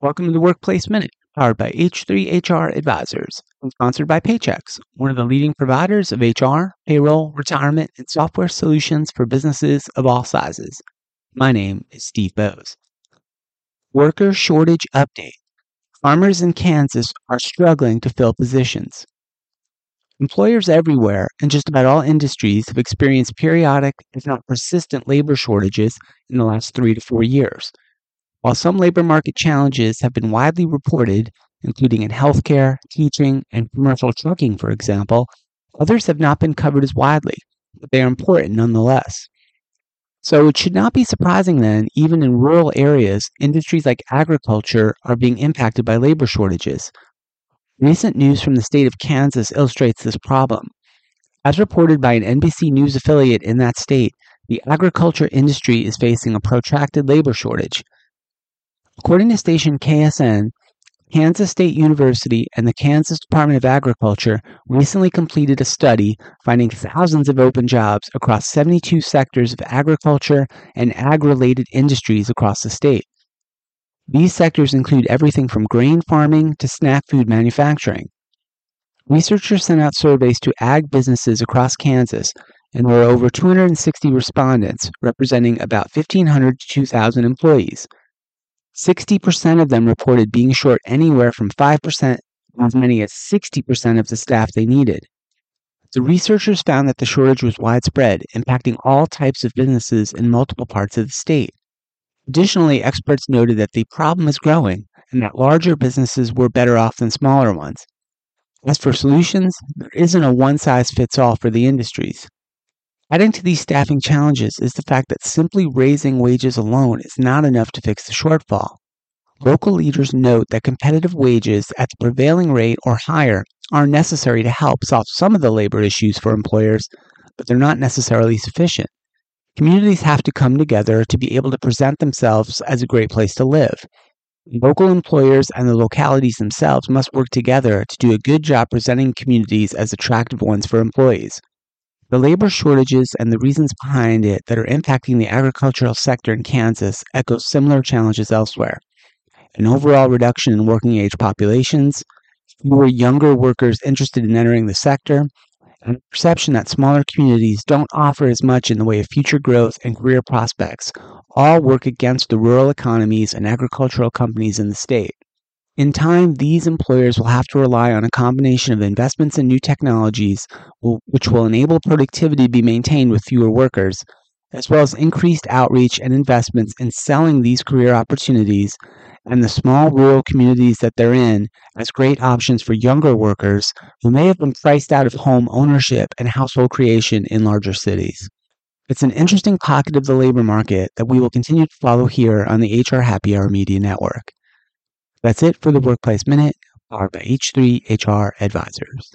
Welcome to the Workplace Minute, powered by H3HR Advisors and sponsored by Paychex, one of the leading providers of HR, payroll, retirement, and software solutions for businesses of all sizes. My name is Steve Boese. Worker shortage update. Farmers in Kansas are struggling to fill positions. Employers everywhere and just about all industries have experienced periodic, if not persistent, labor shortages in the last three to four years. While some labor market challenges have been widely reported, including in healthcare, teaching, and commercial trucking, for example, others have not been covered as widely, but they are important nonetheless. So it should not be surprising then, even in rural areas, industries like agriculture are being impacted by labor shortages. Recent news from the state of Kansas illustrates this problem. As reported by an NBC News affiliate in that state, the agriculture industry is facing a protracted labor shortage. According to station KSN, Kansas State University and the Kansas Department of Agriculture recently completed a study finding thousands of open jobs across 72 sectors of agriculture and ag related industries across the state. These sectors include everything from grain farming to snack food manufacturing. Researchers sent out surveys to ag businesses across Kansas, and there were over 260 respondents, representing about 1,500 to 2,000 employees. 60% of them reported being short anywhere from 5% to as many as 60% of the staff they needed. The researchers found that the shortage was widespread, impacting all types of businesses in multiple parts of the state. Additionally, experts noted that the problem is growing and that larger businesses were better off than smaller ones. As for solutions, there isn't a one size fits all for the industries. Adding to these staffing challenges is the fact that simply raising wages alone is not enough to fix the shortfall. Local leaders note that competitive wages at the prevailing rate or higher are necessary to help solve some of the labor issues for employers, but they're not necessarily sufficient. Communities have to come together to be able to present themselves as a great place to live. Local employers and the localities themselves must work together to do a good job presenting communities as attractive ones for employees. The labor shortages and the reasons behind it that are impacting the agricultural sector in Kansas echo similar challenges elsewhere. An overall reduction in working age populations, fewer younger workers interested in entering the sector, and a perception that smaller communities don't offer as much in the way of future growth and career prospects all work against the rural economies and agricultural companies in the state. In time, these employers will have to rely on a combination of investments in new technologies, which will enable productivity to be maintained with fewer workers, as well as increased outreach and investments in selling these career opportunities and the small rural communities that they're in as great options for younger workers who may have been priced out of home ownership and household creation in larger cities. It's an interesting pocket of the labor market that we will continue to follow here on the HR Happy Hour Media Network. That's it for the Workplace Minute, powered by H3 HR Advisors.